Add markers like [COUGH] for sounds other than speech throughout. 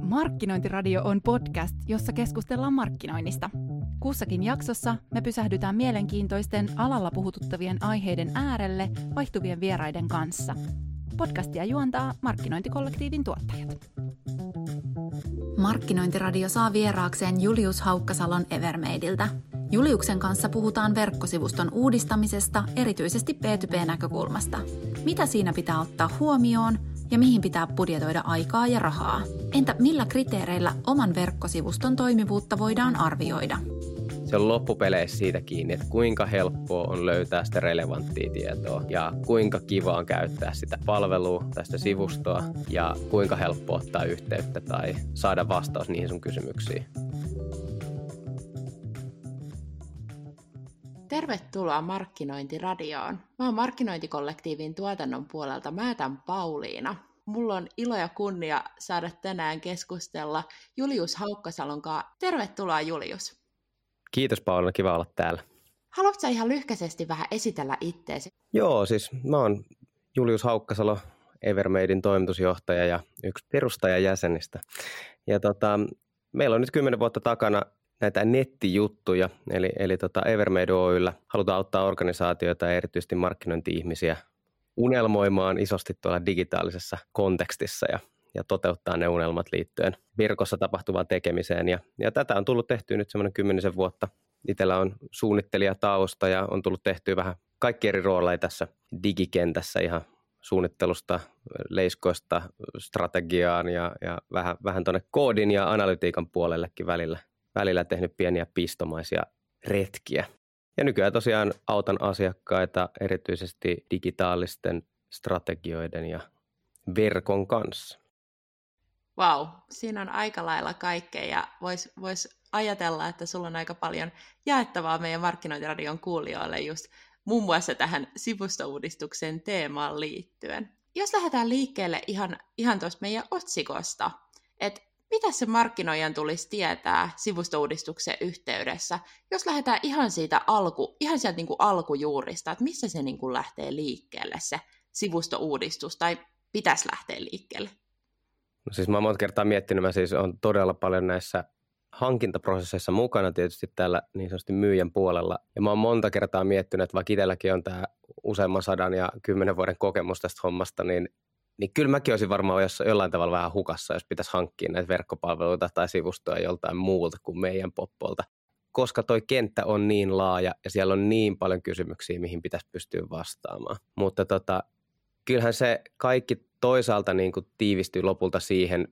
Markkinointiradio on podcast, jossa keskustellaan markkinoinnista. Kussakin jaksossa me pysähdytään mielenkiintoisten alalla puhututtavien aiheiden äärelle vaihtuvien vieraiden kanssa. Podcastia juontaa markkinointikollektiivin tuottajat. Markkinointiradio saa vieraakseen Julius Haukkasalon Evermadeiltä. Juliuksen kanssa puhutaan verkkosivuston uudistamisesta erityisesti B2B-näkökulmasta. Mitä siinä pitää ottaa huomioon – ja mihin pitää budjetoida aikaa ja rahaa. Entä millä kriteereillä oman verkkosivuston toimivuutta voidaan arvioida? Se on loppupeleissä siitä kiinni, että kuinka helppoa on löytää sitä relevanttia tietoa ja kuinka kiva on käyttää sitä palvelua, tästä sivustoa ja kuinka helppo ottaa yhteyttä tai saada vastaus niihin sun kysymyksiin. Tervetuloa Markkinointiradioon. Mä oon Markkinointikollektiivin tuotannon puolelta Määtän Pauliina. Mulla on ilo ja kunnia saada tänään keskustella Julius Haukkasalon kanssa. Tervetuloa Julius. Kiitos Pauliina, kiva olla täällä. Haluatko ihan lyhkäisesti vähän esitellä itteesi? Joo, siis mä oon Julius Haukkasalo, Evermadein toimitusjohtaja ja yksi perustajajäsenistä. Ja tota, meillä on nyt kymmenen vuotta takana näitä nettijuttuja, eli, eli tota Evermade Oyllä halutaan auttaa organisaatioita ja erityisesti markkinointi-ihmisiä unelmoimaan isosti tuolla digitaalisessa kontekstissa ja, ja toteuttaa ne unelmat liittyen verkossa tapahtuvaan tekemiseen. Ja, ja tätä on tullut tehtyä nyt semmoinen kymmenisen vuotta. Itellä on suunnittelija-tausta ja on tullut tehtyä vähän kaikki eri rooleja tässä digikentässä ihan suunnittelusta, leiskoista, strategiaan ja, ja vähän, vähän tuonne koodin ja analytiikan puolellekin välillä välillä tehnyt pieniä pistomaisia retkiä. Ja nykyään tosiaan autan asiakkaita erityisesti digitaalisten strategioiden ja verkon kanssa. Vau, siinä on aika lailla kaikkea ja voisi vois ajatella, että sulla on aika paljon jaettavaa meidän markkinointiradion kuulijoille just muun muassa tähän sivustouudistuksen teemaan liittyen. Jos lähdetään liikkeelle ihan, ihan tuosta meidän otsikosta, että mitä se markkinoijan tulisi tietää sivustouudistuksen yhteydessä, jos lähdetään ihan siitä alku, ihan sieltä niin kuin alkujuurista, että missä se niin kuin lähtee liikkeelle se sivustouudistus, tai pitäisi lähteä liikkeelle? No siis mä monta kertaa miettinyt, mä siis on todella paljon näissä hankintaprosesseissa mukana tietysti tällä niin sanotusti myyjän puolella. Ja mä oon monta kertaa miettinyt, että vaikka itselläkin on tämä useamman sadan ja kymmenen vuoden kokemus tästä hommasta, niin niin kyllä mäkin olisin varmaan jos, jollain tavalla vähän hukassa, jos pitäisi hankkia näitä verkkopalveluita tai sivustoja joltain muulta kuin meidän poppolta. Koska toi kenttä on niin laaja ja siellä on niin paljon kysymyksiä, mihin pitäisi pystyä vastaamaan. Mutta tota, kyllähän se kaikki toisaalta niin kuin tiivistyy lopulta siihen,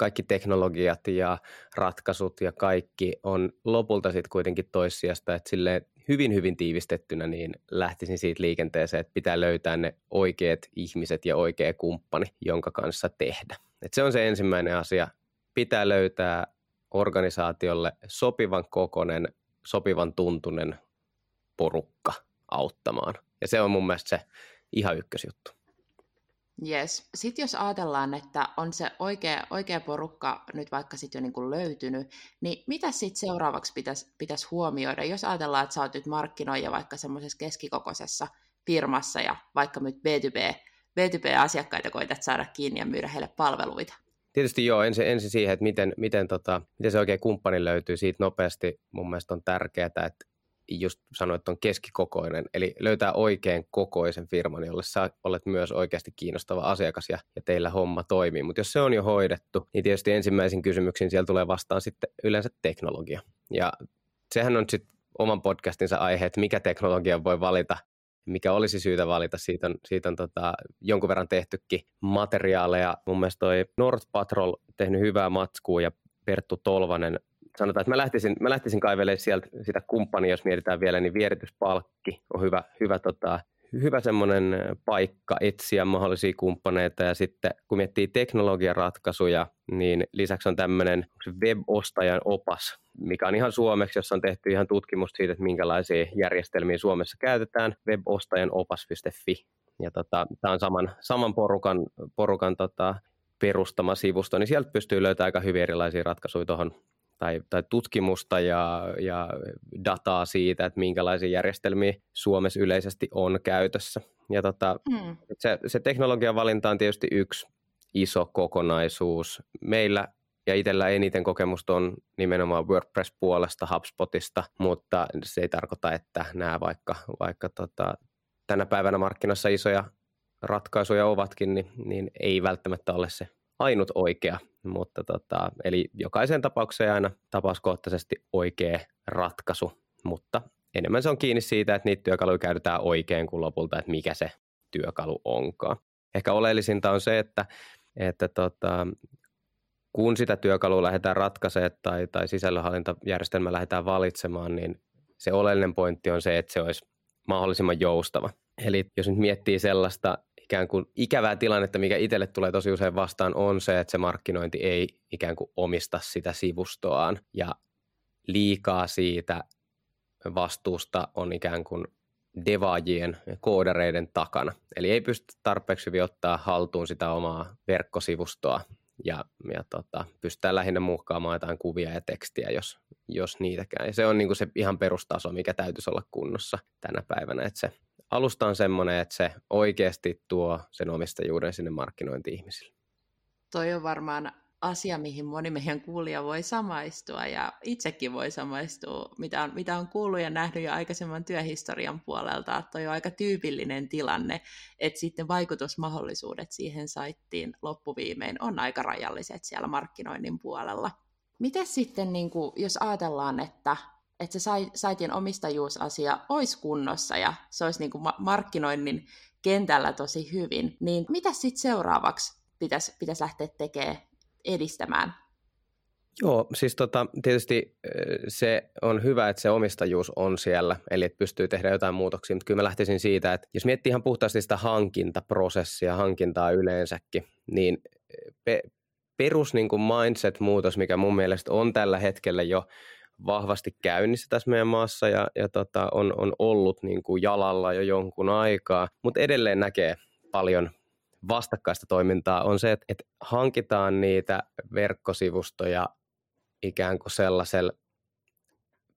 kaikki teknologiat ja ratkaisut ja kaikki on lopulta sitten kuitenkin toissijasta, että sille hyvin hyvin tiivistettynä niin lähtisin siitä liikenteeseen, että pitää löytää ne oikeat ihmiset ja oikea kumppani, jonka kanssa tehdä. Et se on se ensimmäinen asia. Pitää löytää organisaatiolle sopivan kokonen, sopivan tuntunen porukka auttamaan. Ja se on mun mielestä se ihan ykkösjuttu. Yes. Sitten jos ajatellaan, että on se oikea, oikea porukka nyt vaikka sitten jo niin kuin löytynyt, niin mitä sitten seuraavaksi pitäisi pitäis huomioida, jos ajatellaan, että sä oot nyt markkinoija vaikka semmoisessa keskikokoisessa firmassa ja vaikka nyt B2B, B2B-asiakkaita koitat saada kiinni ja myydä heille palveluita? Tietysti joo, ensin, ensin siihen, että miten, miten, tota, miten se oikein kumppani löytyy, siitä nopeasti mun mielestä on tärkeää, että just sanoit, että on keskikokoinen, eli löytää oikein kokoisen firman, jolle sä olet myös oikeasti kiinnostava asiakas ja, ja teillä homma toimii. Mutta jos se on jo hoidettu, niin tietysti ensimmäisin kysymyksiin siellä tulee vastaan sitten yleensä teknologia. Ja sehän on sitten oman podcastinsa aihe, että mikä teknologia voi valita, mikä olisi syytä valita. Siitä on, siitä on tota, jonkun verran tehtykin materiaaleja. Mun mielestä toi North Patrol tehnyt hyvää matskua ja Perttu Tolvanen sanotaan, että mä lähtisin, mä lähtisin kaivelemaan sieltä sitä kumppania, jos mietitään vielä, niin vierityspalkki on hyvä, hyvä, tota, hyvä semmoinen paikka etsiä mahdollisia kumppaneita ja sitten kun miettii teknologiaratkaisuja, niin lisäksi on tämmöinen web-ostajan opas, mikä on ihan suomeksi, jossa on tehty ihan tutkimusta siitä, että minkälaisia järjestelmiä Suomessa käytetään, webostajanopas.fi. Ja tota, tämä on saman, saman porukan, porukan tota, perustama sivusto, niin sieltä pystyy löytämään aika hyvin erilaisia ratkaisuja tuohon tai, tai tutkimusta ja, ja dataa siitä, että minkälaisia järjestelmiä Suomessa yleisesti on käytössä. Ja tota, mm. se, se teknologian valinta on tietysti yksi, iso kokonaisuus. Meillä ja itsellä eniten kokemusta on nimenomaan WordPress-puolesta, HubSpotista, mutta se ei tarkoita, että nämä vaikka, vaikka tota, tänä päivänä markkinassa isoja ratkaisuja ovatkin, niin, niin ei välttämättä ole se ainut oikea, mutta tota, eli jokaisen tapaukseen aina tapauskohtaisesti oikea ratkaisu, mutta enemmän se on kiinni siitä, että niitä työkaluja käytetään oikein kuin lopulta, että mikä se työkalu onkaan. Ehkä oleellisinta on se, että, että tota, kun sitä työkalua lähdetään ratkaisemaan tai, tai sisällönhallintajärjestelmä lähdetään valitsemaan, niin se oleellinen pointti on se, että se olisi mahdollisimman joustava. Eli jos nyt miettii sellaista ikään kuin ikävää tilannetta, mikä itselle tulee tosi usein vastaan, on se, että se markkinointi ei ikään kuin omista sitä sivustoaan ja liikaa siitä vastuusta on ikään kuin devaajien koodareiden takana. Eli ei pysty tarpeeksi hyvin ottaa haltuun sitä omaa verkkosivustoa ja, ja tota, pystytään lähinnä muokkaamaan jotain kuvia ja tekstiä, jos, jos niitäkään. Ja se on niin kuin se ihan perustaso, mikä täytyisi olla kunnossa tänä päivänä, että se alusta on semmoinen, että se oikeasti tuo sen omistajuuden sinne markkinointi-ihmisille. Toi on varmaan asia, mihin moni meidän kuulija voi samaistua ja itsekin voi samaistua, mitä on, mitä on kuullut ja nähnyt jo aikaisemman työhistorian puolelta. Toi on aika tyypillinen tilanne, että sitten vaikutusmahdollisuudet siihen saittiin loppuviimein on aika rajalliset siellä markkinoinnin puolella. Miten sitten, niin kuin, jos ajatellaan, että että se saitin omistajuusasia olisi kunnossa ja se olisi niin kuin markkinoinnin kentällä tosi hyvin, niin mitä sitten seuraavaksi pitäisi, pitäisi lähteä tekemään edistämään? Joo, siis tota, tietysti se on hyvä, että se omistajuus on siellä, eli että pystyy tehdä jotain muutoksia, mutta kyllä mä lähtisin siitä, että jos miettii ihan puhtaasti sitä hankintaprosessia, hankintaa yleensäkin, niin pe- perus niin kuin mindset-muutos, mikä mun mielestä on tällä hetkellä jo vahvasti käynnissä tässä meidän maassa ja, ja tota, on, on ollut niin kuin jalalla jo jonkun aikaa, mutta edelleen näkee paljon vastakkaista toimintaa. On se, että, että hankitaan niitä verkkosivustoja ikään kuin sellaisella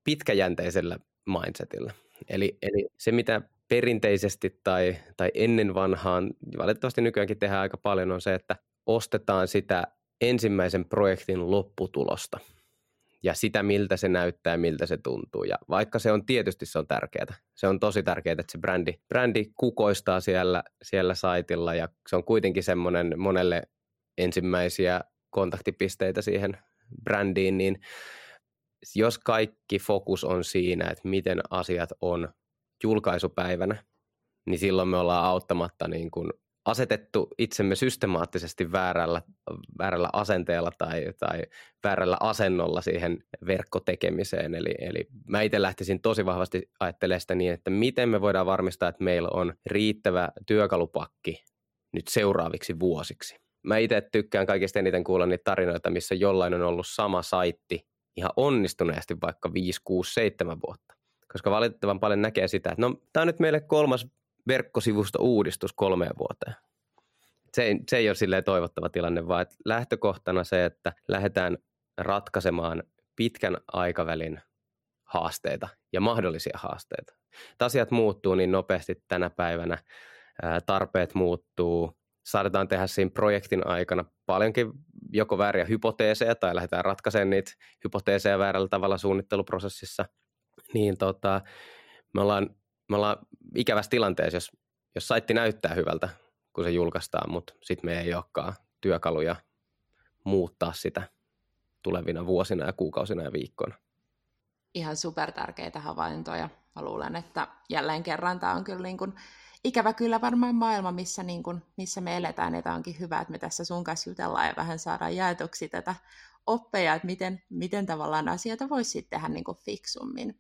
pitkäjänteisellä mindsetillä. Eli, eli se, mitä perinteisesti tai, tai ennen vanhaan, valitettavasti nykyäänkin tehdään aika paljon, on se, että ostetaan sitä ensimmäisen projektin lopputulosta – ja sitä, miltä se näyttää, miltä se tuntuu. Ja vaikka se on tietysti se on tärkeää, se on tosi tärkeää, että se brändi, brändi kukoistaa siellä, siellä saitilla ja se on kuitenkin semmoinen monelle ensimmäisiä kontaktipisteitä siihen brändiin, niin jos kaikki fokus on siinä, että miten asiat on julkaisupäivänä, niin silloin me ollaan auttamatta niin kuin asetettu itsemme systemaattisesti väärällä, väärällä asenteella tai, tai väärällä asennolla siihen verkkotekemiseen. Eli, eli mä itse lähtisin tosi vahvasti ajattelemaan sitä niin, että miten me voidaan varmistaa, että meillä on riittävä työkalupakki nyt seuraaviksi vuosiksi. Mä itse tykkään kaikista eniten kuulla niitä tarinoita, missä jollain on ollut sama saitti ihan onnistuneesti vaikka 5, 6, 7 vuotta. Koska valitettavan paljon näkee sitä, että no tämä on nyt meille kolmas verkkosivusto uudistus kolmeen vuoteen. Se ei, se ei ole silleen toivottava tilanne, vaan että lähtökohtana se, että lähdetään ratkaisemaan pitkän aikavälin haasteita ja mahdollisia haasteita. Asiat muuttuu niin nopeasti tänä päivänä, tarpeet muuttuu, saadaan tehdä siinä projektin aikana paljonkin joko vääriä hypoteeseja tai lähdetään ratkaisemaan niitä hypoteeseja väärällä tavalla suunnitteluprosessissa, niin tota, me ollaan me ollaan ikävässä tilanteessa, jos, jos saitti näyttää hyvältä, kun se julkaistaan, mutta sitten me ei olekaan työkaluja muuttaa sitä tulevina vuosina ja kuukausina ja viikkoina. Ihan super tärkeitä havaintoja. Mä luulen, että jälleen kerran tämä on kyllä niin kuin, ikävä kyllä varmaan maailma, missä, niin kuin, missä me eletään, ja tämä onkin hyvä, että me tässä sun kanssa jutellaan ja vähän saadaan jaetuksi tätä oppeja, että miten, miten tavallaan asioita voisi tehdä niin kuin fiksummin.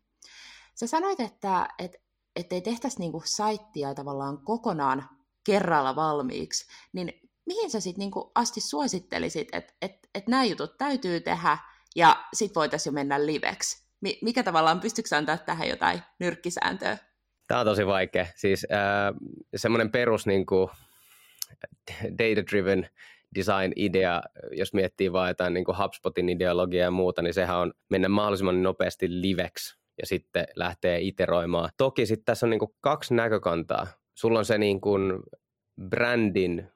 Sä sanoit, että, että ettei tehtäisi niinku saittia tavallaan kokonaan kerralla valmiiksi, niin mihin sä sitten niinku asti suosittelisit, että et, et nämä jutut täytyy tehdä ja sitten voitaisiin jo mennä liveksi? Mikä tavallaan, pystyykö antaa tähän jotain nyrkkisääntöä? Tämä on tosi vaikea. Siis äh, semmoinen perus niin kuin data-driven design-idea, jos miettii vain jotain niin kuin HubSpotin ideologiaa ja muuta, niin sehän on mennä mahdollisimman nopeasti liveksi ja sitten lähtee iteroimaan. Toki sitten tässä on niin kuin kaksi näkökantaa. Sulla on se niin kuin brändin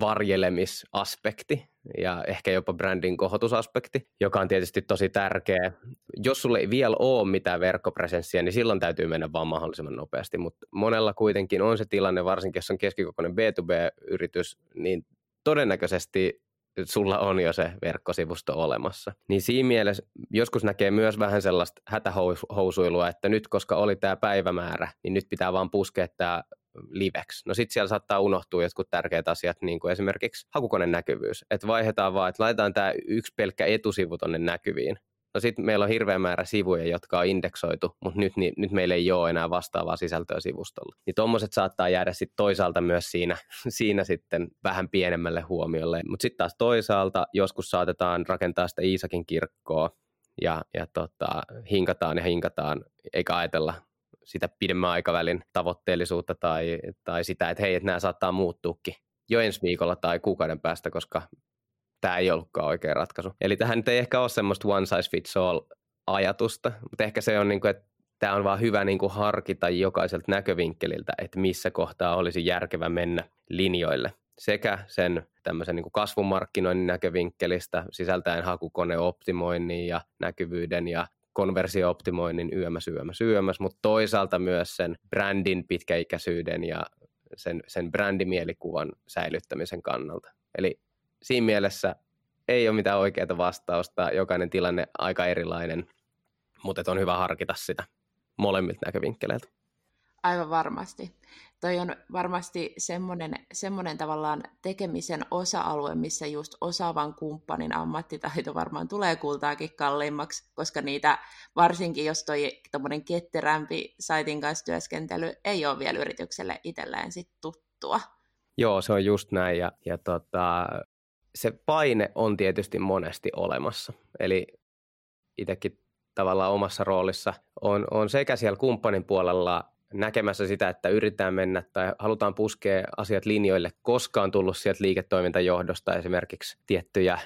varjelemisaspekti ja ehkä jopa brändin kohotusaspekti, joka on tietysti tosi tärkeä. Jos sulle ei vielä ole mitään verkkopresenssiä, niin silloin täytyy mennä vaan mahdollisimman nopeasti, mutta monella kuitenkin on se tilanne, varsinkin jos on keskikokoinen B2B-yritys, niin todennäköisesti sulla on jo se verkkosivusto olemassa. Niin siinä mielessä joskus näkee myös vähän sellaista hätähousuilua, että nyt koska oli tämä päivämäärä, niin nyt pitää vaan puskea tämä liveksi. No sitten siellä saattaa unohtua jotkut tärkeät asiat, niin kuin esimerkiksi hakukoneen näkyvyys. Että vaihdetaan vaan, että laitetaan tämä yksi pelkkä etusivu tuonne näkyviin. No sitten meillä on hirveä määrä sivuja, jotka on indeksoitu, mutta nyt, niin, nyt meillä ei ole enää vastaavaa sisältöä sivustolla. Niin tuommoiset saattaa jäädä sitten toisaalta myös siinä, [LAUGHS] siinä sitten vähän pienemmälle huomiolle. Mutta sitten taas toisaalta joskus saatetaan rakentaa sitä Iisakin kirkkoa ja, ja tota, hinkataan ja hinkataan, eikä ajatella sitä pidemmän aikavälin tavoitteellisuutta tai, tai sitä, että hei, että nämä saattaa muuttuukin jo ensi viikolla tai kuukauden päästä, koska tämä ei ollutkaan oikea ratkaisu. Eli tähän nyt ei ehkä ole semmoista one size fits all ajatusta, mutta ehkä se on niin kuin, että tämä on vaan hyvä niin kuin harkita jokaiselta näkövinkkeliltä, että missä kohtaa olisi järkevä mennä linjoille sekä sen tämmöisen niin kuin kasvumarkkinoinnin näkövinkkelistä sisältäen hakukoneoptimoinnin ja näkyvyyden ja konversiooptimoinnin yömäs, yömäs, yömäs, mutta toisaalta myös sen brändin pitkäikäisyyden ja sen, sen brändimielikuvan säilyttämisen kannalta. Eli siinä mielessä ei ole mitään oikeaa vastausta, jokainen tilanne aika erilainen, mutta on hyvä harkita sitä molemmilta näkövinkkeleiltä. Aivan varmasti. Toi on varmasti semmoinen, semmoinen tavallaan tekemisen osa-alue, missä just osaavan kumppanin ammattitaito varmaan tulee kultaakin kalliimmaksi, koska niitä, varsinkin jos toi ketterämpi saitin kanssa työskentely ei ole vielä yritykselle itselleen sit tuttua. Joo, se on just näin ja, ja tota, se paine on tietysti monesti olemassa. Eli itsekin tavallaan omassa roolissa on, on sekä siellä kumppanin puolella näkemässä sitä, että yritetään mennä tai halutaan puskea asiat linjoille, koska on tullut sieltä liiketoimintajohdosta esimerkiksi tiettyjä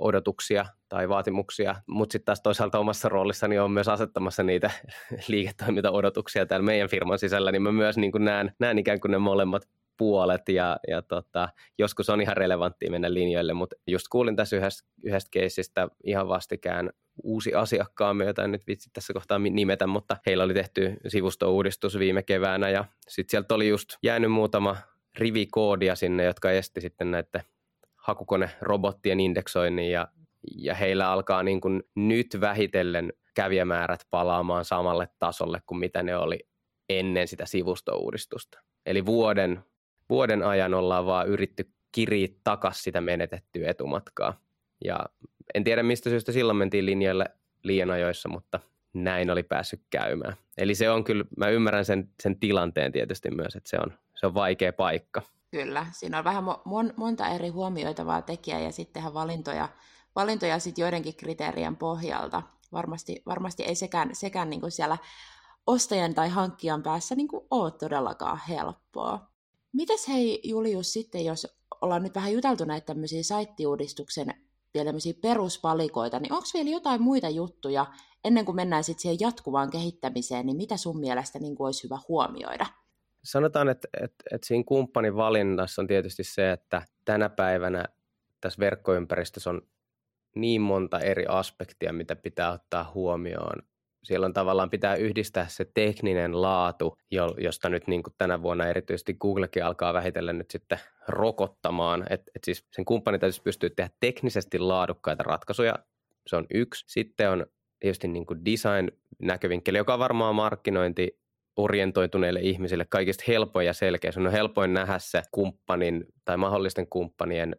odotuksia tai vaatimuksia, mutta sitten taas toisaalta omassa roolissani on myös asettamassa niitä [LAUGHS] liiketoimintaodotuksia täällä meidän firman sisällä, niin mä myös niin näen, näen ikään kuin ne molemmat puolet ja, ja tota, joskus on ihan relevanttia mennä linjoille, mutta just kuulin tässä yhdestä, yhdestä keisistä ihan vastikään uusi asiakkaamme, jota en nyt vitsi tässä kohtaa nimetä, mutta heillä oli tehty sivustouudistus viime keväänä ja sitten sieltä oli just jäänyt muutama rivi koodia sinne, jotka esti sitten näiden hakukonerobottien indeksoinnin ja, ja heillä alkaa niin kuin nyt vähitellen kävijämäärät palaamaan samalle tasolle kuin mitä ne oli ennen sitä sivustouudistusta. Eli vuoden vuoden ajan ollaan vaan yritty kiriä takas sitä menetettyä etumatkaa. Ja en tiedä mistä syystä silloin mentiin linjoille liian ajoissa, mutta näin oli päässyt käymään. Eli se on kyllä, mä ymmärrän sen, sen tilanteen tietysti myös, että se on, se on vaikea paikka. Kyllä, siinä on vähän mon, monta eri huomioitavaa tekijää ja sittenhän valintoja, valintoja sit joidenkin kriteerien pohjalta. Varmasti, varmasti ei sekään, sekään niin siellä ostajan tai hankkijan päässä niin ole todellakaan helppoa. Mitäs hei Julius sitten, jos ollaan nyt vähän juteltu näitä tämmöisiä saittiuudistuksen vielä peruspalikoita, niin onko vielä jotain muita juttuja ennen kuin mennään sitten siihen jatkuvaan kehittämiseen, niin mitä sun mielestä niin olisi hyvä huomioida? Sanotaan, että, että, että siinä kumppanin valinnassa on tietysti se, että tänä päivänä tässä verkkoympäristössä on niin monta eri aspektia, mitä pitää ottaa huomioon siellä on tavallaan pitää yhdistää se tekninen laatu, josta nyt niin kuin tänä vuonna erityisesti Googlekin alkaa vähitellen nyt sitten rokottamaan. Että et siis sen kumppanin täytyisi pystyä tehdä teknisesti laadukkaita ratkaisuja, se on yksi. Sitten on tietysti niin kuin design-näkövinkkeli, joka on varmaan markkinointi orientoituneille ihmisille kaikista helpoin ja selkeä. Se on helpoin nähdä se kumppanin tai mahdollisten kumppanien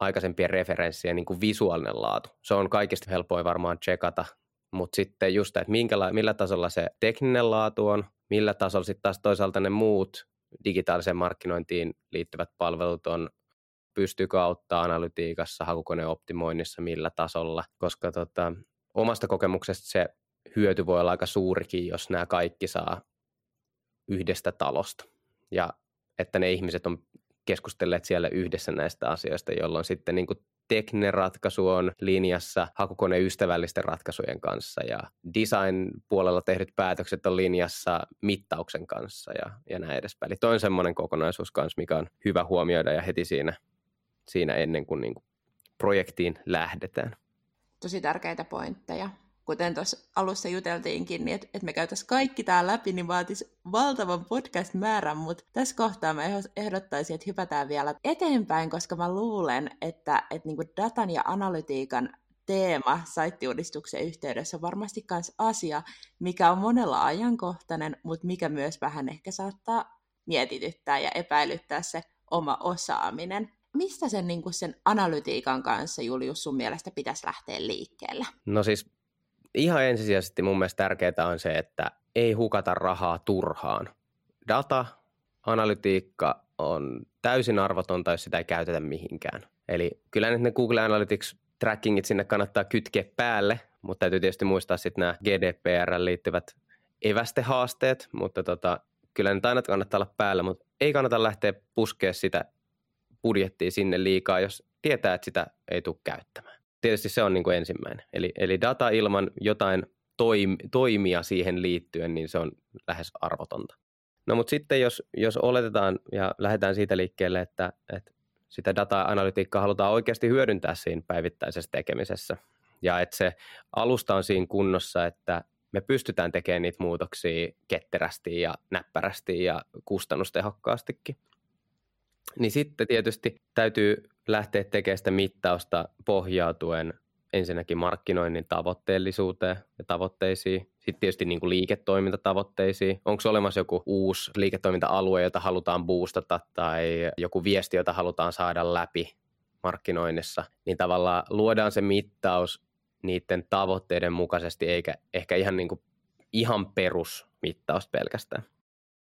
aikaisempien referenssien niin kuin visuaalinen laatu. Se on kaikista helpoin varmaan checkata mutta sitten just, että minkäla- millä tasolla se tekninen laatu on, millä tasolla sitten taas toisaalta ne muut digitaaliseen markkinointiin liittyvät palvelut on, pystyykö auttaa analytiikassa, hakukoneoptimoinnissa, millä tasolla, koska tota, omasta kokemuksesta se hyöty voi olla aika suurikin, jos nämä kaikki saa yhdestä talosta. Ja että ne ihmiset on keskustelleet siellä yhdessä näistä asioista, jolloin sitten niin kuin tekninen ratkaisu on linjassa hakukoneystävällisten ratkaisujen kanssa ja design-puolella tehdyt päätökset on linjassa mittauksen kanssa ja, ja näin edespäin. Eli toi on semmoinen kokonaisuus kanssa, mikä on hyvä huomioida ja heti siinä siinä ennen kuin, niin kuin projektiin lähdetään. Tosi tärkeitä pointteja. Kuten tuossa alussa juteltiinkin, niin että et me käytäisiin kaikki tämä läpi, niin vaatisi valtavan podcast-määrän, mutta tässä kohtaa mä ehdottaisin, että hypätään vielä eteenpäin, koska mä luulen, että, että niin datan ja analytiikan teema saittiuudistuksen yhteydessä on varmasti myös asia, mikä on monella ajankohtainen, mutta mikä myös vähän ehkä saattaa mietityttää ja epäilyttää se oma osaaminen. Mistä sen, niin sen analytiikan kanssa, Julius, sun mielestä pitäisi lähteä liikkeelle? No siis ihan ensisijaisesti mun mielestä tärkeää on se, että ei hukata rahaa turhaan. Data, analytiikka on täysin arvotonta, jos sitä ei käytetä mihinkään. Eli kyllä nyt ne Google Analytics trackingit sinne kannattaa kytkeä päälle, mutta täytyy tietysti muistaa sitten nämä GDPR liittyvät evästehaasteet, mutta tota, kyllä nyt aina kannattaa olla päällä, mutta ei kannata lähteä puskea sitä budjettia sinne liikaa, jos tietää, että sitä ei tule käyttämään. Tietysti se on niin kuin ensimmäinen. Eli, eli data ilman jotain toim, toimia siihen liittyen, niin se on lähes arvotonta. No mutta sitten jos, jos oletetaan ja lähdetään siitä liikkeelle, että, että sitä data-analytiikkaa halutaan oikeasti hyödyntää siinä päivittäisessä tekemisessä. Ja että se alusta on siinä kunnossa, että me pystytään tekemään niitä muutoksia ketterästi ja näppärästi ja kustannustehokkaastikin. Niin sitten tietysti täytyy lähteä tekemään sitä mittausta pohjautuen ensinnäkin markkinoinnin tavoitteellisuuteen ja tavoitteisiin, sitten tietysti niin kuin liiketoimintatavoitteisiin. Onko olemassa joku uusi liiketoiminta-alue, jota halutaan boostata tai joku viesti, jota halutaan saada läpi markkinoinnissa, niin tavallaan luodaan se mittaus niiden tavoitteiden mukaisesti, eikä ehkä ihan, niin kuin, ihan perusmittaus pelkästään.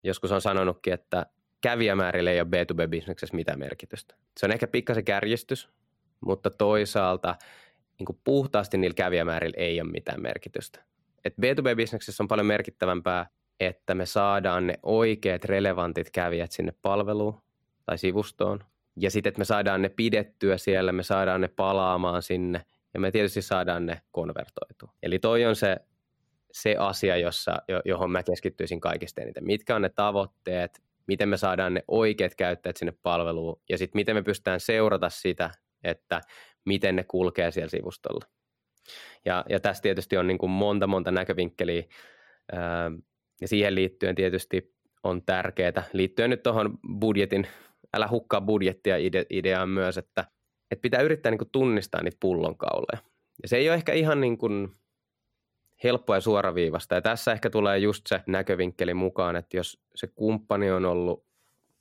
Joskus on sanonutkin, että kävijämäärille ei ole B2B-bisneksessä mitään merkitystä. Se on ehkä pikkasen kärjistys, mutta toisaalta niin kuin puhtaasti niillä kävijämäärillä ei ole mitään merkitystä. Et B2B-bisneksessä on paljon merkittävämpää, että me saadaan ne oikeat relevantit kävijät sinne palveluun tai sivustoon. Ja sitten, että me saadaan ne pidettyä siellä, me saadaan ne palaamaan sinne ja me tietysti saadaan ne konvertoitua. Eli toi on se, se asia, jossa, johon mä keskittyisin kaikista eniten. Mitkä on ne tavoitteet, miten me saadaan ne oikeat käyttäjät sinne palveluun ja sitten miten me pystytään seurata sitä, että miten ne kulkee siellä sivustolla. Ja, ja tässä tietysti on niin kuin monta monta näkövinkkeliä ja siihen liittyen tietysti on tärkeää, liittyen nyt tuohon budjetin, älä hukkaa budjettia ide, ideaan myös, että, että pitää yrittää niin kuin tunnistaa niitä pullonkauleja. Ja se ei ole ehkä ihan niin kuin helppoa ja suoraviivasta. Ja tässä ehkä tulee just se näkövinkkeli mukaan, että jos se kumppani on ollut,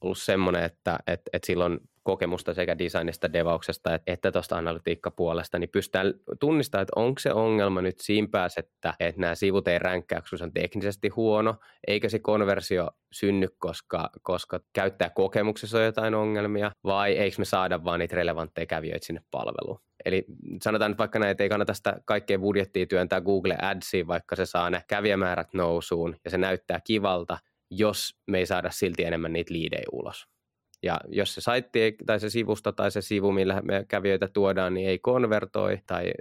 ollut semmoinen, että, että, että silloin kokemusta sekä designista, devauksesta että tuosta analytiikkapuolesta, niin pystytään tunnistamaan, että onko se ongelma nyt siinä päässä, että, että nämä sivut ei ränkkää, koska se on teknisesti huono, eikä se konversio synny, koska, koska käyttäjäkokemuksessa on jotain ongelmia, vai eikö me saada vaan niitä relevantteja kävijöitä sinne palveluun. Eli sanotaan nyt vaikka näin, että ei kannata sitä kaikkea budjettia työntää Google Adsiin, vaikka se saa ne kävijämäärät nousuun ja se näyttää kivalta, jos me ei saada silti enemmän niitä liidejä ulos. Ja jos se saitti tai se sivusto tai se sivu, millä me kävijöitä tuodaan, niin ei konvertoi tai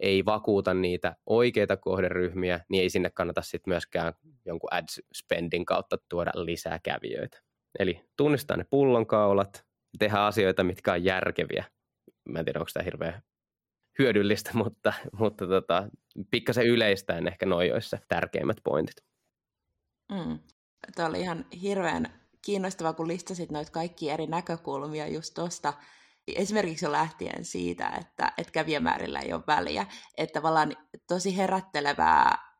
ei vakuuta niitä oikeita kohderyhmiä, niin ei sinne kannata sitten myöskään jonkun ad-spendin kautta tuoda lisää kävijöitä. Eli tunnistaa ne pullonkaulat, tehdä asioita, mitkä on järkeviä. Mä en tiedä, onko tämä hirveän hyödyllistä, [LAUGHS] mutta, mutta tota, pikkasen yleistäen ehkä noin joissa tärkeimmät pointit. Mm. Tämä oli ihan hirveän kiinnostavaa, kun listasit noita kaikki eri näkökulmia just tuosta, esimerkiksi jo lähtien siitä, että, että kävijämäärillä ei ole väliä, että tavallaan tosi herättelevää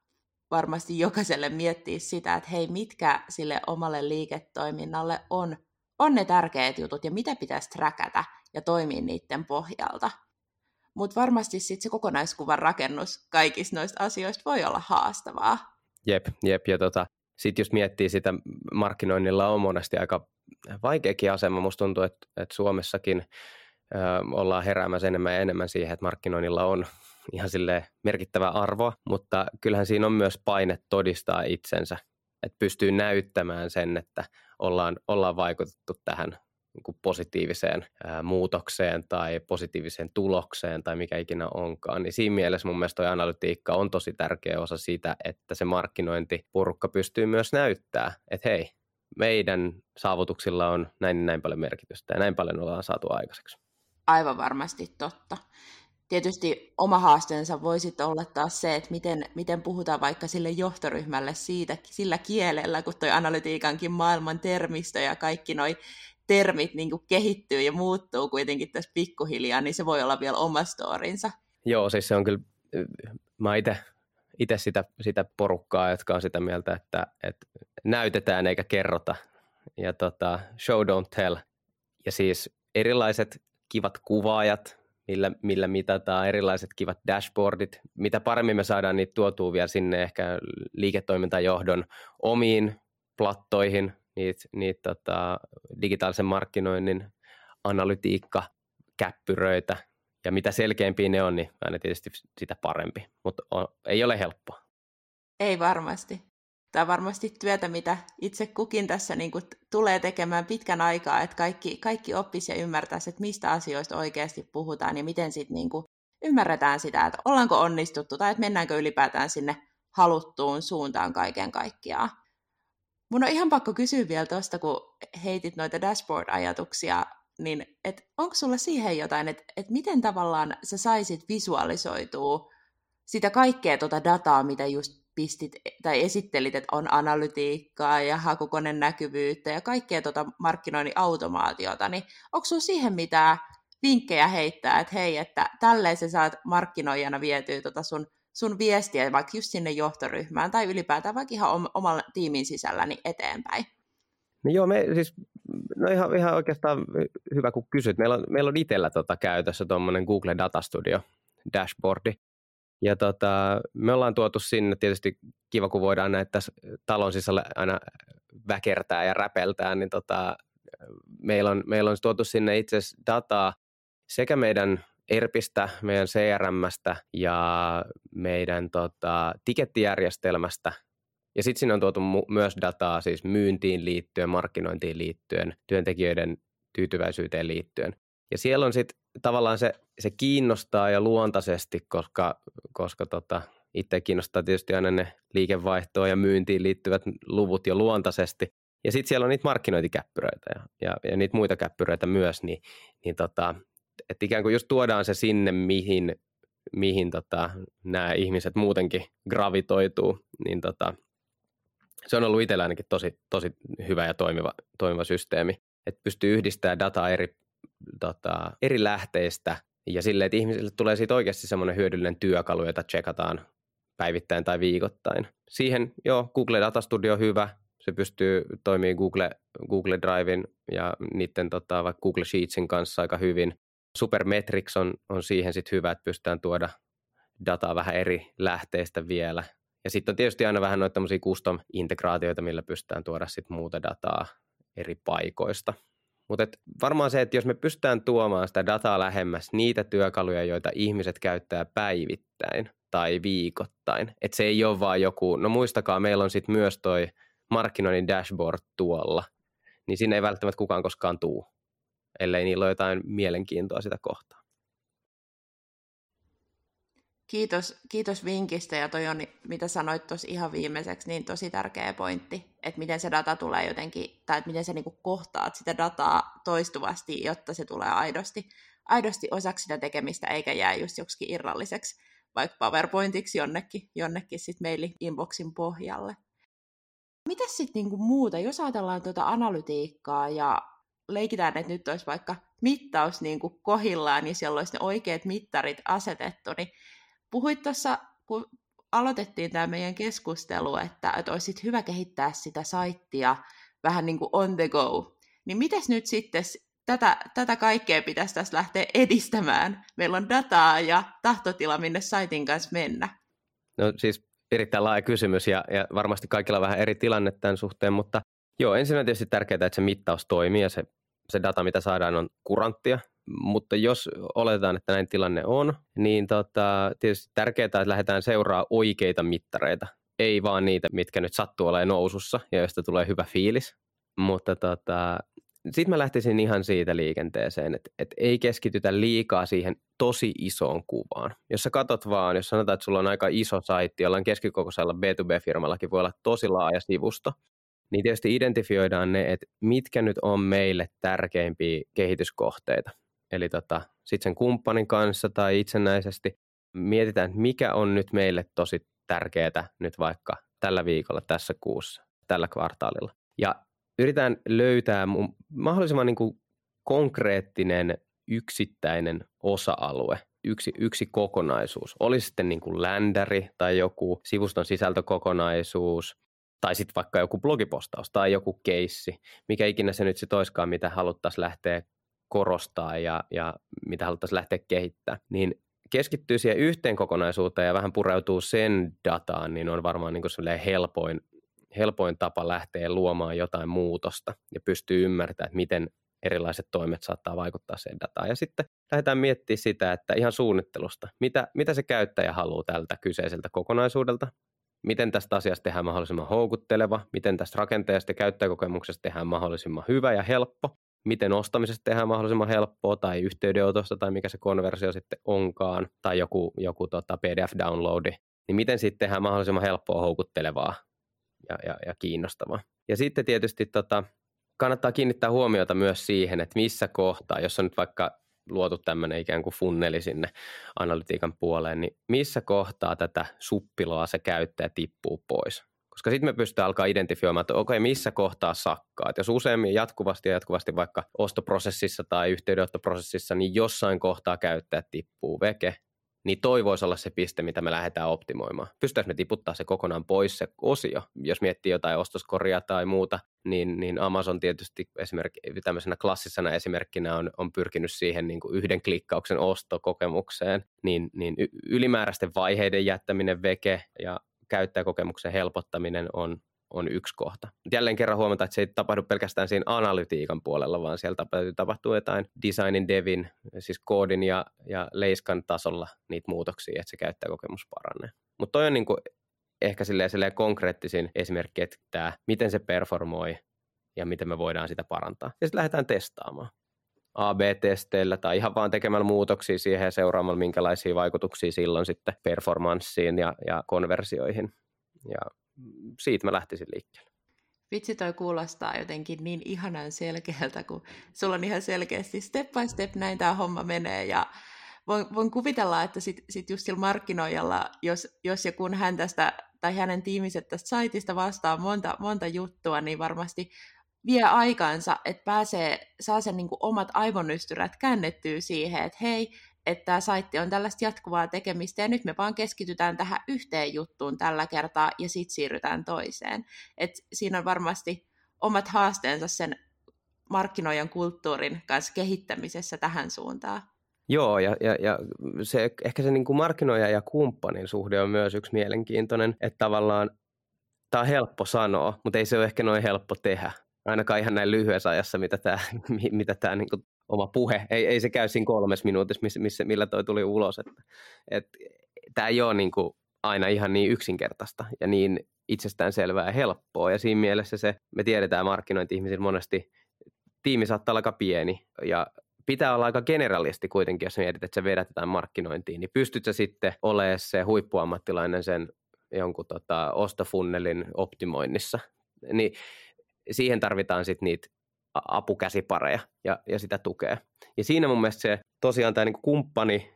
varmasti jokaiselle miettiä sitä, että hei, mitkä sille omalle liiketoiminnalle on, on ne tärkeät jutut ja mitä pitäisi träkätä ja toimia niiden pohjalta. Mutta varmasti sitten se kokonaiskuvan rakennus kaikista noista asioista voi olla haastavaa. Jep, jep. Ja tota, sitten jos miettii sitä, markkinoinnilla on monesti aika vaikeakin asema. Musta tuntuu, että, että Suomessakin ö, ollaan heräämässä enemmän ja enemmän siihen, että markkinoinnilla on ihan sille merkittävä arvo, mutta kyllähän siinä on myös paine todistaa itsensä, että pystyy näyttämään sen, että ollaan, ollaan vaikutettu tähän niin kuin positiiviseen ää, muutokseen tai positiiviseen tulokseen tai mikä ikinä onkaan, niin siinä mielessä mun mielestä toi analytiikka on tosi tärkeä osa sitä, että se markkinointipurukka pystyy myös näyttää, että hei, meidän saavutuksilla on näin näin paljon merkitystä ja näin paljon ollaan saatu aikaiseksi. Aivan varmasti totta. Tietysti oma haasteensa voisi olla taas se, että miten, miten puhutaan vaikka sille johtoryhmälle siitä, sillä kielellä, kun tuo analytiikankin maailman termistö ja kaikki noi termit niin kuin kehittyy ja muuttuu kuitenkin tässä pikkuhiljaa, niin se voi olla vielä oma storinsa. Joo, siis se on kyllä, mä itse sitä, sitä porukkaa, jotka on sitä mieltä, että, että näytetään eikä kerrota. Ja tota, show don't tell. Ja siis erilaiset kivat kuvaajat, millä, millä mitataan, erilaiset kivat dashboardit. Mitä paremmin me saadaan niitä tuotua vielä sinne ehkä liiketoimintajohdon omiin plattoihin, niitä, niitä tota, digitaalisen markkinoinnin analytiikka, käppyröitä, ja mitä selkeämpiä ne on, niin aina tietysti sitä parempi, mutta ei ole helppoa. Ei varmasti. Tämä on varmasti työtä, mitä itse kukin tässä niin kuin tulee tekemään pitkän aikaa, että kaikki, kaikki oppisi ja ymmärtäisi, että mistä asioista oikeasti puhutaan ja miten sitten niin kuin ymmärretään sitä, että ollaanko onnistuttu tai että mennäänkö ylipäätään sinne haluttuun suuntaan kaiken kaikkiaan. Mun on ihan pakko kysyä vielä tuosta, kun heitit noita dashboard-ajatuksia niin onko sulla siihen jotain, että et miten tavallaan sä saisit visualisoitua sitä kaikkea tuota dataa, mitä just pistit tai esittelit, että on analytiikkaa ja hakukoneen näkyvyyttä ja kaikkea tuota markkinoinnin automaatiota, niin onko sulla siihen mitään vinkkejä heittää, että hei, että tälleen sä saat markkinoijana vietyä tuota sun, sun viestiä vaikka just sinne johtoryhmään tai ylipäätään vaikka ihan oman tiimin sisällä niin eteenpäin? No joo, me siis, no ihan, ihan oikeastaan hyvä kun kysyt. Meillä on, meillä on itsellä tota käytössä tuommoinen Google Data Studio dashboardi. Ja tota, me ollaan tuotu sinne, tietysti kiva kun voidaan näitä talon sisällä aina väkertää ja räpeltää, niin tota, meillä, on, meillä on tuotu sinne itse dataa sekä meidän ERPistä, meidän CRMstä ja meidän tota, tikettijärjestelmästä ja sitten sinne on tuotu mu- myös dataa siis myyntiin liittyen, markkinointiin liittyen, työntekijöiden tyytyväisyyteen liittyen. Ja siellä on sitten tavallaan se, se kiinnostaa ja luontaisesti, koska, koska tota, itse kiinnostaa tietysti aina ne liikevaihtoon ja myyntiin liittyvät luvut jo luontaisesti. Ja sitten siellä on niitä markkinointikäppyröitä ja, ja, ja niitä muita käppyröitä myös, niin, niin tota, että ikään kuin just tuodaan se sinne, mihin, mihin tota, nämä ihmiset muutenkin gravitoituu, niin tota, se on ollut itsellä ainakin tosi, tosi hyvä ja toimiva, toimiva systeemi, että pystyy yhdistämään dataa eri, tota, eri lähteistä ja silleen, että ihmisille tulee siitä oikeasti semmoinen hyödyllinen työkalu, jota tsekataan päivittäin tai viikoittain. Siihen, joo, Google Data Studio on hyvä, se pystyy toimimaan Google, Google Drivein ja niiden tota, vaikka Google Sheetsin kanssa aika hyvin. Supermetrics on, on siihen sitten hyvä, että pystytään tuoda dataa vähän eri lähteistä vielä. Ja sitten on tietysti aina vähän noita tämmöisiä custom-integraatioita, millä pystytään tuoda sitten muuta dataa eri paikoista. Mutta varmaan se, että jos me pystytään tuomaan sitä dataa lähemmäs niitä työkaluja, joita ihmiset käyttää päivittäin tai viikoittain, että se ei ole vaan joku, no muistakaa, meillä on sitten myös toi markkinoinnin dashboard tuolla, niin sinne ei välttämättä kukaan koskaan tuu, ellei niillä ole jotain mielenkiintoa sitä kohtaa. Kiitos, kiitos vinkistä ja toi on, mitä sanoit tuossa ihan viimeiseksi, niin tosi tärkeä pointti, että miten se data tulee jotenkin, tai että miten sä niinku kohtaat sitä dataa toistuvasti, jotta se tulee aidosti, aidosti osaksi sitä tekemistä, eikä jää just joksikin irralliseksi, vaikka PowerPointiksi jonnekin, jonnekin sit meili inboxin pohjalle. Mitä sitten niinku muuta, jos ajatellaan tuota analytiikkaa ja leikitään, että nyt olisi vaikka mittaus niinku kohillaan, niin siellä olisi ne oikeat mittarit asetettu, niin puhuit tuossa, kun aloitettiin tämä meidän keskustelu, että, että olisi hyvä kehittää sitä saittia vähän niin kuin on the go. Niin miten nyt sitten tätä, tätä kaikkea pitäisi tässä lähteä edistämään? Meillä on dataa ja tahtotila, minne saitin kanssa mennä. No siis erittäin laaja kysymys ja, ja varmasti kaikilla on vähän eri tilanne tämän suhteen, mutta joo, ensin on tietysti tärkeää, että se mittaus toimii ja se, se data, mitä saadaan, on kuranttia mutta jos oletetaan, että näin tilanne on, niin tota, tietysti tärkeää, että lähdetään seuraa oikeita mittareita, ei vaan niitä, mitkä nyt sattuu olemaan nousussa ja joista tulee hyvä fiilis. Mutta tota, sitten mä lähtisin ihan siitä liikenteeseen, että, että ei keskitytä liikaa siihen tosi isoon kuvaan. Jos sä katot vaan, jos sanotaan, että sulla on aika iso saitti, jollain keskikokoisella B2B-firmallakin voi olla tosi laaja sivusto, niin tietysti identifioidaan ne, että mitkä nyt on meille tärkeimpiä kehityskohteita eli tota, sitten sen kumppanin kanssa tai itsenäisesti mietitään, että mikä on nyt meille tosi tärkeää nyt vaikka tällä viikolla, tässä kuussa, tällä kvartaalilla. Ja yritetään löytää mahdollisimman niin kuin konkreettinen yksittäinen osa-alue, yksi, yksi kokonaisuus. Olisi sitten niin kuin ländäri tai joku sivuston sisältökokonaisuus, tai sitten vaikka joku blogipostaus tai joku keissi, mikä ikinä se nyt se toiskaan, mitä haluttaisiin lähteä korostaa ja, ja mitä haluttaisiin lähteä kehittämään, niin keskittyy siihen yhteen kokonaisuuteen ja vähän pureutuu sen dataan, niin on varmaan niin helpoin, helpoin tapa lähteä luomaan jotain muutosta ja pystyy ymmärtämään, että miten erilaiset toimet saattaa vaikuttaa siihen dataan. Ja sitten lähdetään miettimään sitä, että ihan suunnittelusta, mitä, mitä se käyttäjä haluaa tältä kyseiseltä kokonaisuudelta, miten tästä asiasta tehdään mahdollisimman houkutteleva, miten tästä rakenteesta ja käyttäjäkokemuksesta tehdään mahdollisimman hyvä ja helppo, miten ostamisesta tehdään mahdollisimman helppoa tai yhteydenotosta tai mikä se konversio sitten onkaan tai joku, joku tota PDF-downloadi, niin miten sitten tehdään mahdollisimman helppoa, houkuttelevaa ja, ja, ja kiinnostavaa. Ja sitten tietysti tota, kannattaa kiinnittää huomiota myös siihen, että missä kohtaa, jos on nyt vaikka luotu tämmöinen ikään kuin funneli sinne analytiikan puoleen, niin missä kohtaa tätä suppiloa se käyttäjä tippuu pois. Koska sitten me pystytään alkaa identifioimaan, että okei, missä kohtaa sakkaa. Et jos useammin jatkuvasti ja jatkuvasti vaikka ostoprosessissa tai yhteydenottoprosessissa, niin jossain kohtaa käyttäjät tippuu veke, niin toi voisi olla se piste, mitä me lähdetään optimoimaan. Pystytäänkö me tiputtaa se kokonaan pois se osio, jos miettii jotain ostoskoria tai muuta, niin, niin Amazon tietysti esimerkki, tämmöisenä klassisena esimerkkinä on, on pyrkinyt siihen niin kuin yhden klikkauksen ostokokemukseen, niin, niin ylimääräisten vaiheiden jättäminen veke ja käyttäjäkokemuksen helpottaminen on, on yksi kohta. Jälleen kerran huomata, että se ei tapahdu pelkästään siinä analytiikan puolella, vaan siellä tapahtuu jotain designin, devin, siis koodin ja, ja leiskan tasolla niitä muutoksia, että se käyttäjäkokemus paranee. Mutta toi on niin kuin ehkä silleen, silleen konkreettisin esimerkki, että tämä, miten se performoi ja miten me voidaan sitä parantaa. Ja sitten lähdetään testaamaan. AB-testeillä tai ihan vaan tekemällä muutoksia siihen ja seuraamalla, minkälaisia vaikutuksia silloin sitten performanssiin ja, ja konversioihin. Ja siitä mä lähtisin liikkeelle. Vitsi toi kuulostaa jotenkin niin ihanan selkeältä, kun sulla on ihan selkeästi step by step näin tämä homma menee ja voin, voin kuvitella, että sit, sit just sillä markkinoijalla, jos, jos ja kun hän tästä tai hänen tiimiset tästä saitista vastaa monta, monta juttua, niin varmasti vie aikansa, että pääsee, saa sen niin omat aivonystyrät käännettyä siihen, että hei, että tämä saitti on tällaista jatkuvaa tekemistä ja nyt me vaan keskitytään tähän yhteen juttuun tällä kertaa ja sitten siirrytään toiseen. Et siinä on varmasti omat haasteensa sen markkinoijan kulttuurin kanssa kehittämisessä tähän suuntaan. Joo, ja, ja, ja se, ehkä se niin kuin markkinoija ja kumppanin suhde on myös yksi mielenkiintoinen, että tavallaan tämä on helppo sanoa, mutta ei se ole ehkä noin helppo tehdä ainakaan ihan näin lyhyessä ajassa, mitä tämä, [LAUGHS] mitä tämä niin oma puhe, ei, ei se käy siinä kolmes minuutissa, missä, missä, millä toi tuli ulos, että, että tämä ei ole niin kuin aina ihan niin yksinkertaista ja niin itsestäänselvää ja helppoa, ja siinä mielessä se, me tiedetään markkinointi-ihmisillä monesti, tiimi saattaa olla aika pieni, ja pitää olla aika generalisti kuitenkin, jos mietit, että sä vedät jotain markkinointiin, niin pystyt sä sitten olemaan se huippuammattilainen sen jonkun tota, ostofunnelin optimoinnissa. Niin siihen tarvitaan sitten niitä apukäsipareja ja, ja sitä tukea. Ja siinä mun mielestä se tosiaan tämä niin kumppani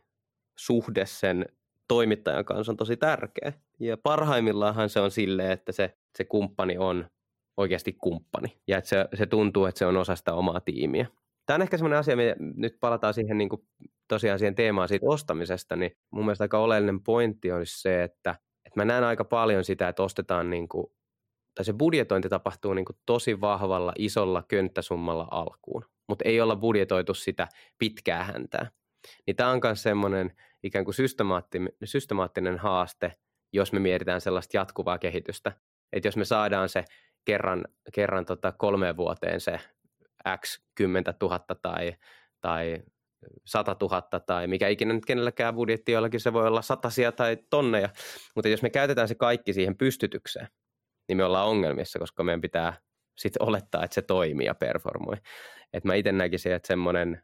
suhde sen toimittajan kanssa on tosi tärkeä. Ja parhaimmillaanhan se on silleen, että se, se kumppani on oikeasti kumppani ja että se, se tuntuu, että se on osa sitä omaa tiimiä. Tämä on ehkä semmoinen asia, me nyt palataan siihen niin kuin, tosiaan siihen teemaan siitä ostamisesta, niin mun mielestä aika oleellinen pointti olisi se, että, että mä näen aika paljon sitä, että ostetaan niin kuin tai se budjetointi tapahtuu niin kuin tosi vahvalla, isolla könttäsummalla alkuun, mutta ei olla budjetoitu sitä pitkää häntää. Niin tämä on myös semmoinen ikään kuin systemaattinen, systemaattinen haaste, jos me mietitään sellaista jatkuvaa kehitystä. Että jos me saadaan se kerran, kerran tota kolmeen vuoteen se X 10 000 tai, tai 100 000 tai mikä ikinä nyt kenelläkään budjetti, jollakin se voi olla satasia tai tonneja, mutta jos me käytetään se kaikki siihen pystytykseen, niin me ollaan ongelmissa, koska meidän pitää sitten olettaa, että se toimii ja performoi. Et mä itse näkisin, että semmoinen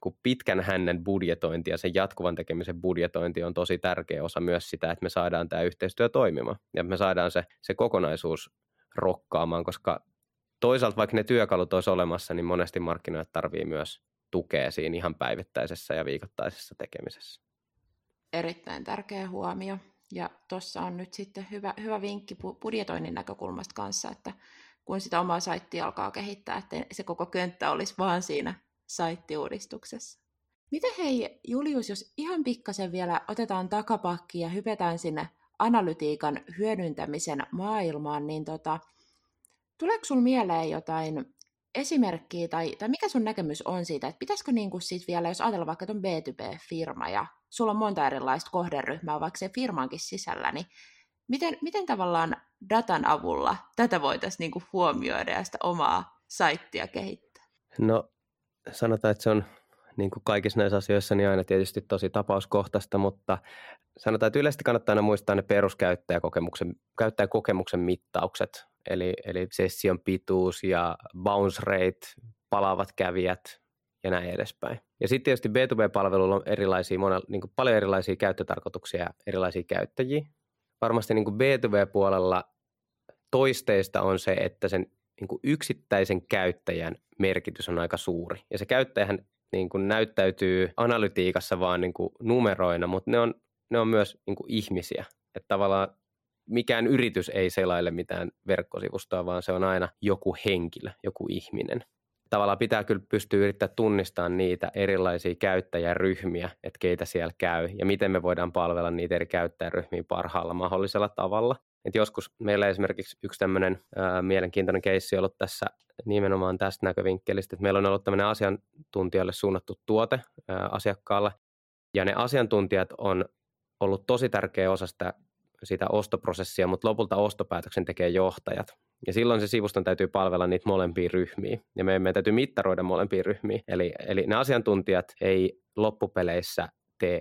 kun pitkän hännen budjetointi ja sen jatkuvan tekemisen budjetointi on tosi tärkeä osa myös sitä, että me saadaan tämä yhteistyö toimimaan ja me saadaan se, se kokonaisuus rokkaamaan, koska toisaalta vaikka ne työkalut olisi olemassa, niin monesti markkinoit tarvii myös tukee siinä ihan päivittäisessä ja viikoittaisessa tekemisessä. Erittäin tärkeä huomio. Ja tuossa on nyt sitten hyvä, hyvä vinkki budjetoinnin näkökulmasta kanssa, että kun sitä omaa saittia alkaa kehittää, että se koko könttä olisi vaan siinä saittiuudistuksessa. Miten hei, Julius, jos ihan pikkasen vielä otetaan takapakki ja hypetään sinne analytiikan hyödyntämisen maailmaan, niin tota, tuleeko sinulla mieleen jotain esimerkkiä tai, tai mikä sun näkemys on siitä, että pitäisikö niin kuin vielä, jos ajatellaan vaikka tuon B2B-firma ja sulla on monta erilaista kohderyhmää vaikka se firmankin sisällä, niin miten, miten tavallaan datan avulla tätä voitaisiin niin kuin huomioida ja sitä omaa saittia kehittää? No sanotaan, että se on niin kuin kaikissa näissä asioissa niin aina tietysti tosi tapauskohtaista, mutta sanotaan, että yleisesti kannattaa aina muistaa ne peruskäyttäjäkokemuksen, käyttäjäkokemuksen mittaukset, eli, eli session pituus ja bounce rate, palaavat kävijät ja näin edespäin. Ja sitten tietysti B2B-palveluilla on erilaisia, monella, niin kuin paljon erilaisia käyttötarkoituksia ja erilaisia käyttäjiä. Varmasti niin kuin B2B-puolella toisteista on se, että sen niin kuin yksittäisen käyttäjän merkitys on aika suuri. Ja se käyttäjähän niin kuin näyttäytyy analytiikassa vaan niin kuin numeroina, mutta ne on, ne on myös niin kuin ihmisiä. Että tavallaan mikään yritys ei selaile mitään verkkosivustoa, vaan se on aina joku henkilö, joku ihminen. Tavallaan pitää kyllä pystyä yrittää tunnistaa niitä erilaisia käyttäjäryhmiä, että keitä siellä käy ja miten me voidaan palvella niitä eri käyttäjäryhmiä parhaalla mahdollisella tavalla. Et joskus meillä esimerkiksi yksi tämmöinen mielenkiintoinen keissi ollut tässä nimenomaan tästä näkövinkkelistä, että meillä on ollut tämmöinen asiantuntijalle suunnattu tuote ää, asiakkaalle, ja ne asiantuntijat on ollut tosi tärkeä osa sitä, sitä ostoprosessia, mutta lopulta ostopäätöksen tekee johtajat. Ja silloin se sivuston täytyy palvella niitä molempia ryhmiä, ja meidän, meidän täytyy mittaroida molempia ryhmiä. Eli, eli ne asiantuntijat ei loppupeleissä tee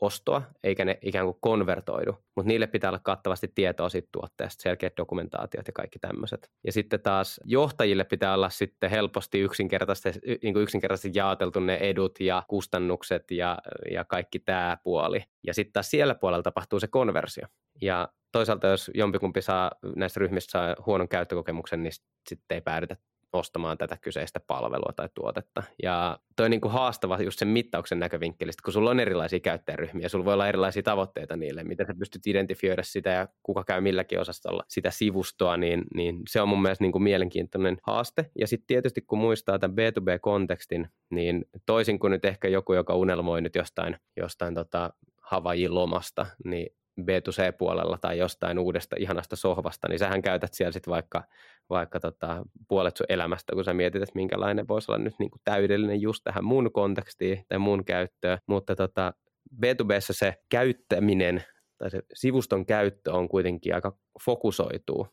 ostoa, eikä ne ikään kuin konvertoidu, mutta niille pitää olla kattavasti tietoa siitä tuotteesta, selkeät dokumentaatiot ja kaikki tämmöiset. Ja sitten taas johtajille pitää olla sitten helposti yksinkertaisesti, niin kuin yksinkertaisesti jaoteltu ne edut ja kustannukset ja, ja kaikki tämä puoli. Ja sitten taas siellä puolella tapahtuu se konversio. Ja toisaalta jos jompikumpi saa näistä ryhmistä saa huonon käyttökokemuksen, niin sitten ei päädytä ostamaan tätä kyseistä palvelua tai tuotetta. Ja toi on niin kuin haastava just sen mittauksen näkövinkkelistä, kun sulla on erilaisia käyttäjäryhmiä, sulla voi olla erilaisia tavoitteita niille, miten sä pystyt identifioida sitä ja kuka käy milläkin osastolla sitä sivustoa, niin, niin se on mun mielestä niin kuin mielenkiintoinen haaste. Ja sitten tietysti kun muistaa tämän B2B-kontekstin, niin toisin kuin nyt ehkä joku, joka unelmoi nyt jostain, jostain tota Havajin lomasta, niin B2C-puolella tai jostain uudesta ihanasta sohvasta, niin sähän käytät siellä sitten vaikka, vaikka tota, puolet sun elämästä, kun sä mietit, että minkälainen voisi olla nyt niin kuin täydellinen just tähän mun kontekstiin tai mun käyttöön. Mutta tota, B2Bssä se käyttäminen tai se sivuston käyttö on kuitenkin aika fokusoituu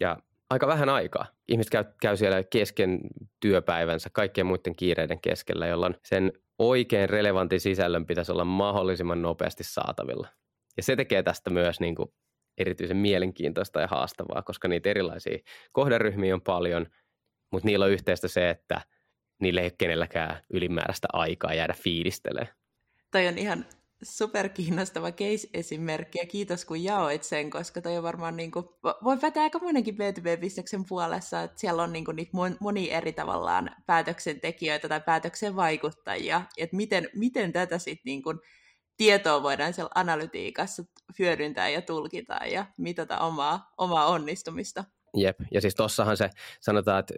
ja aika vähän aikaa. Ihmiset käy, käy siellä kesken työpäivänsä kaikkien muiden kiireiden keskellä, jolloin sen oikein relevantin sisällön pitäisi olla mahdollisimman nopeasti saatavilla. Ja se tekee tästä myös niin kuin erityisen mielenkiintoista ja haastavaa, koska niitä erilaisia kohderyhmiä on paljon, mutta niillä on yhteistä se, että niillä ei ole kenelläkään ylimääräistä aikaa jäädä fiilistelemään. Toi on ihan superkiinnostava case-esimerkki ja kiitos kun jaoit sen, koska toi on varmaan niin kuin, voi päteä aika monenkin B2B-bisneksen puolessa, että siellä on niin kuin niitä moni eri tavallaan päätöksentekijöitä tai päätöksen vaikuttajia, että miten, miten tätä sitten niin kuin tietoa voidaan siellä analytiikassa hyödyntää ja tulkita ja mitata omaa, omaa onnistumista. Jep, ja siis tossahan se sanotaan, että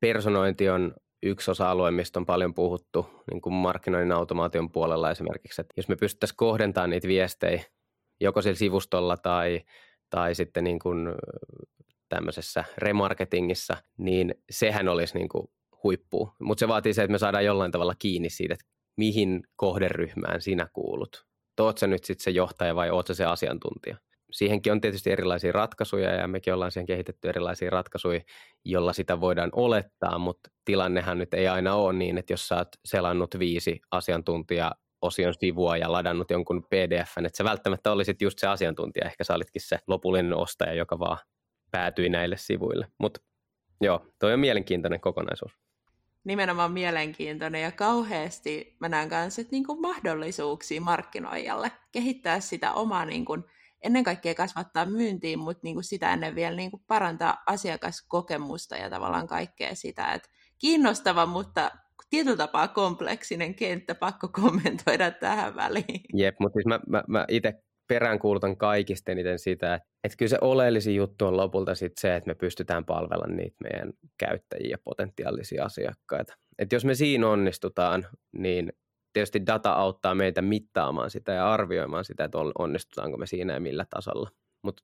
personointi on yksi osa-alue, mistä on paljon puhuttu niin kuin markkinoinnin automaation puolella esimerkiksi, että jos me pystyttäisiin kohdentamaan niitä viestejä joko sillä sivustolla tai, tai sitten niin kuin tämmöisessä remarketingissa, niin sehän olisi niin kuin huippu. Mutta se vaatii se, että me saadaan jollain tavalla kiinni siitä, että mihin kohderyhmään sinä kuulut. Oot sä nyt sitten se johtaja vai oot sä se asiantuntija? Siihenkin on tietysti erilaisia ratkaisuja ja mekin ollaan siihen kehitetty erilaisia ratkaisuja, jolla sitä voidaan olettaa, mutta tilannehan nyt ei aina ole niin, että jos sä oot selannut viisi asiantuntija osion sivua ja ladannut jonkun pdf että sä välttämättä olisit just se asiantuntija, ehkä sä olitkin se lopullinen ostaja, joka vaan päätyi näille sivuille. Mutta joo, toi on mielenkiintoinen kokonaisuus nimenomaan mielenkiintoinen ja kauheasti mä näen että niin mahdollisuuksia markkinoijalle kehittää sitä omaa niin kuin, ennen kaikkea kasvattaa myyntiin, mutta niin kuin sitä ennen vielä niin kuin parantaa asiakaskokemusta ja tavallaan kaikkea sitä, että kiinnostava, mutta tietyllä tapaa kompleksinen kenttä, pakko kommentoida tähän väliin. Jep, mutta siis mä, mä, mä itse peräänkuulutan kaikista eniten sitä, että, kyllä se oleellisin juttu on lopulta sit se, että me pystytään palvella niitä meidän käyttäjiä ja potentiaalisia asiakkaita. Et jos me siinä onnistutaan, niin tietysti data auttaa meitä mittaamaan sitä ja arvioimaan sitä, että onnistutaanko me siinä ja millä tasolla. Mutta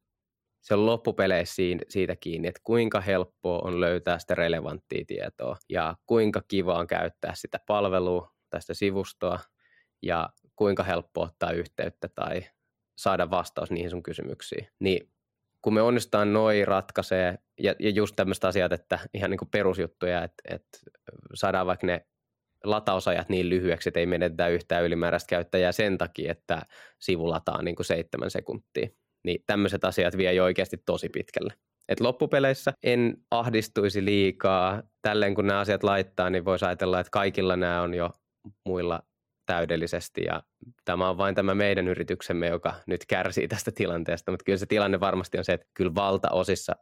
se on loppupeleissä siitä kiinni, että kuinka helppoa on löytää sitä relevanttia tietoa ja kuinka kiva on käyttää sitä palvelua tästä sivustoa ja kuinka helppo ottaa yhteyttä tai saada vastaus niihin sun kysymyksiin. Niin kun me onnistutaan noin ratkaisee, ja, ja just tämmöistä asiat, että ihan niin kuin perusjuttuja, että, että saadaan vaikka ne latausajat niin lyhyeksi, että ei menetetä yhtään ylimääräistä käyttäjää sen takia, että sivu lataa niin kuin seitsemän sekuntia. Niin tämmöiset asiat vie jo oikeasti tosi pitkälle. Et loppupeleissä en ahdistuisi liikaa. Tälleen kun nämä asiat laittaa, niin voisi ajatella, että kaikilla nämä on jo muilla täydellisesti ja tämä on vain tämä meidän yrityksemme, joka nyt kärsii tästä tilanteesta, mutta kyllä se tilanne varmasti on se, että kyllä valtaosissa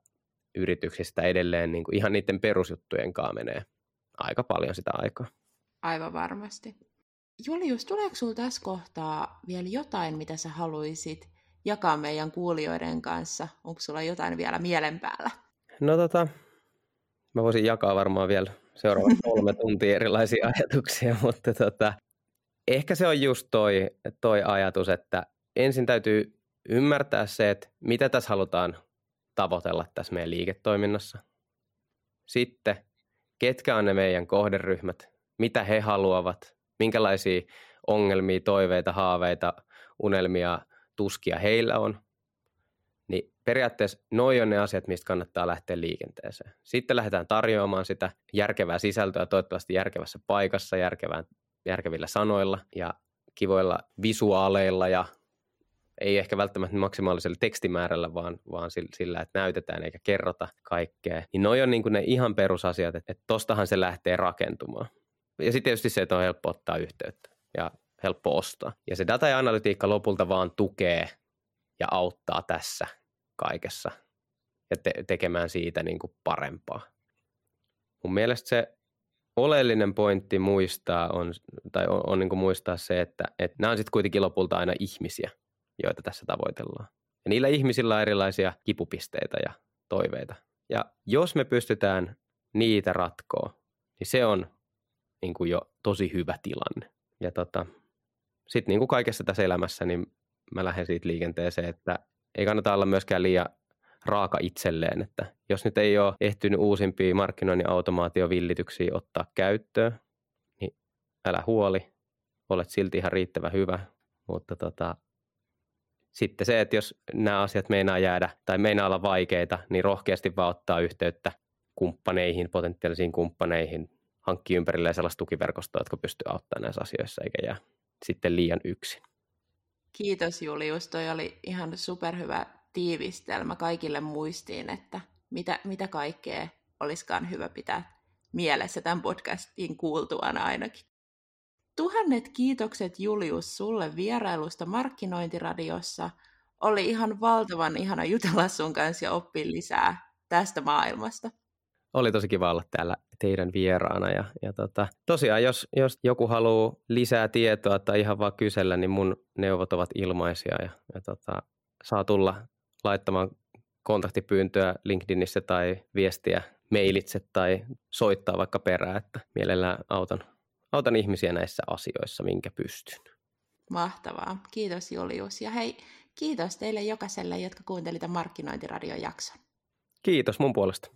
yrityksistä edelleen niin kuin ihan niiden perusjuttujen kanssa menee aika paljon sitä aikaa. Aivan varmasti. Julius, tuleeko sinulla tässä kohtaa vielä jotain, mitä sä haluaisit jakaa meidän kuulijoiden kanssa? Onko sulla jotain vielä mielen päällä? No tota, mä voisin jakaa varmaan vielä seuraavat [LAUGHS] kolme tuntia erilaisia ajatuksia, mutta tota, ehkä se on just toi, toi ajatus, että ensin täytyy ymmärtää se, että mitä tässä halutaan tavoitella tässä meidän liiketoiminnassa. Sitten, ketkä on ne meidän kohderyhmät, mitä he haluavat, minkälaisia ongelmia, toiveita, haaveita, unelmia, tuskia heillä on. Niin periaatteessa noin on ne asiat, mistä kannattaa lähteä liikenteeseen. Sitten lähdetään tarjoamaan sitä järkevää sisältöä, toivottavasti järkevässä paikassa, järkevään järkevillä sanoilla ja kivoilla visuaaleilla ja ei ehkä välttämättä maksimaalisella tekstimäärällä, vaan, vaan sillä, että näytetään eikä kerrota kaikkea. Niin noi on niin ne ihan perusasiat, että, että tostahan se lähtee rakentumaan. Ja sitten tietysti se, että on helppo ottaa yhteyttä ja helppo ostaa. Ja se data ja analytiikka lopulta vaan tukee ja auttaa tässä kaikessa ja te- tekemään siitä niin kuin parempaa. Mun mielestä se oleellinen pointti muistaa on, tai on, on niin muistaa se, että, että nämä on sitten kuitenkin lopulta aina ihmisiä, joita tässä tavoitellaan. Ja niillä ihmisillä on erilaisia kipupisteitä ja toiveita. Ja jos me pystytään niitä ratkoa, niin se on niin kuin jo tosi hyvä tilanne. Ja tota, sitten niin kuin kaikessa tässä elämässä, niin mä lähden siitä liikenteeseen, että ei kannata olla myöskään liian raaka itselleen, että jos nyt ei ole ehtynyt uusimpia markkinoinnin automaatiovillityksiä ottaa käyttöön, niin älä huoli, olet silti ihan riittävän hyvä, mutta tota, sitten se, että jos nämä asiat meinaa jäädä tai meinaa olla vaikeita, niin rohkeasti vaan ottaa yhteyttä kumppaneihin, potentiaalisiin kumppaneihin, hankki ympärilleen sellaista tukiverkostoa, jotka pystyy auttamaan näissä asioissa eikä jää sitten liian yksin. Kiitos Julius, toi oli ihan superhyvä tiivistelmä kaikille muistiin, että mitä, mitä kaikkea olisikaan hyvä pitää mielessä tämän podcastin kuultuana ainakin. Tuhannet kiitokset Julius sulle vierailusta Markkinointiradiossa. Oli ihan valtavan ihana jutella sun kanssa ja oppia lisää tästä maailmasta. Oli tosi kiva olla täällä teidän vieraana. Ja, ja tota, tosiaan, jos, jos joku haluaa lisää tietoa tai ihan vaan kysellä, niin mun neuvot ovat ilmaisia ja, ja tota, saa tulla laittamaan kontaktipyyntöä LinkedInissä tai viestiä mailitse tai soittaa vaikka perään, että mielellään autan, autan ihmisiä näissä asioissa, minkä pystyn. Mahtavaa. Kiitos Julius. Ja hei, kiitos teille jokaiselle, jotka kuuntelivat Markkinointiradion jakson. Kiitos mun puolesta.